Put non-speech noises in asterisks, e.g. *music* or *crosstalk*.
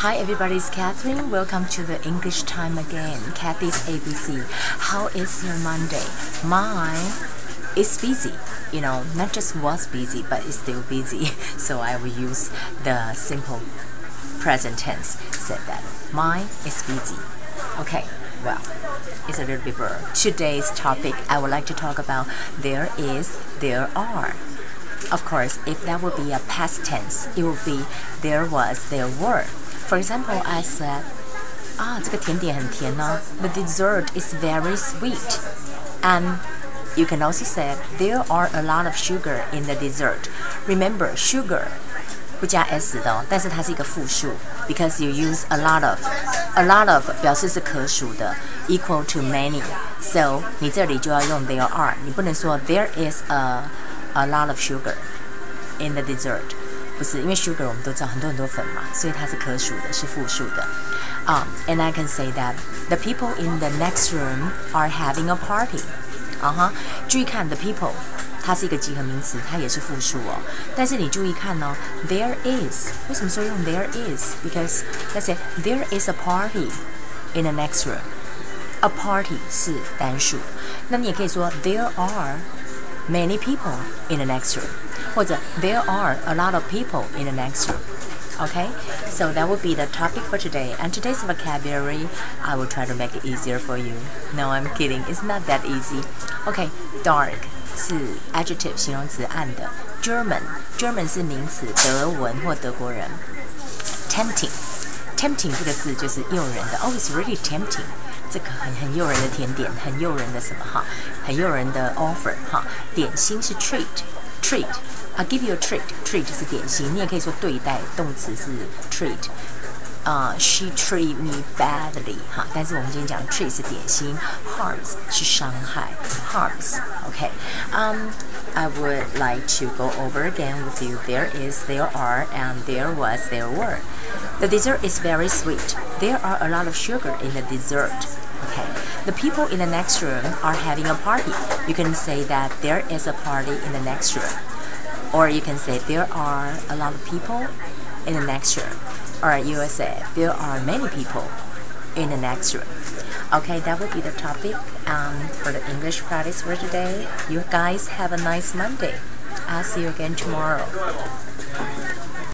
Hi everybody, it's Catherine. Welcome to the English time again. Kathy's ABC. How is your Monday? Mine is busy. You know, not just was busy, but it's still busy. *laughs* So I will use the simple present tense. Said that. Mine is busy. Okay, well, it's a little bit blur. Today's topic, I would like to talk about there is, there are. Of course, if that would be a past tense, it would be there was, there were. For example, I said, 啊，这个甜点很甜呢。The dessert is very sweet. And you can also say there are a lot of sugar in the dessert. Remember, sugar 不加 s 的哦，但是它是一个复数，because you use a lot of。a lot of 表示是可数的，equal to many。So 你这里就要用 there are，你不能说 there is a a lot of sugar in the dessert， 不是，因为 sugar 我们都知道很多很多粉嘛，所以它是可数的，是复数的。啊、um,，and I can say that the people in the next room are having a party。啊哈，注意看 the people。它是一个集合名词，它也是复数哦。但是你注意看呢、哦、，there is 为什么说用 there is？Because let's say there is a party in the next room。A party 是单数，那你也可以说 there are many people in the next room， 或者 there are a lot of people in the next room。Okay, so that would be the topic for today. And today's vocabulary, I will try to make it easier for you. No, I'm kidding. It's not that easy. Okay, dark 是 adjective 形容词暗的，German German 是名词，德文或德国人。Tempting tempting 这个字就是诱人的，Oh, it's really tempting。这个很很诱人的甜点，很诱人的什么哈，很诱人的 offer 哈。点心是 treat treat。I give you a treat. Treat 是点心，你也可以说对待，动词是 treat。啊、uh,，she treat me badly 哈，但是我们今天讲 treat 是点心，harms 是伤害，harms。OK，嗯、um,，I would like to go over again with you. There is, there are, and there was, there were. The dessert is very sweet. There are a lot of sugar in the dessert. Okay. The people in the next room are having a party. You can say that there is a party in the next room. Or you can say there are a lot of people in the next room. Or you will say there are many people in the next room. Okay, that will be the topic um, for the English practice for today. You guys have a nice Monday. I'll see you again tomorrow.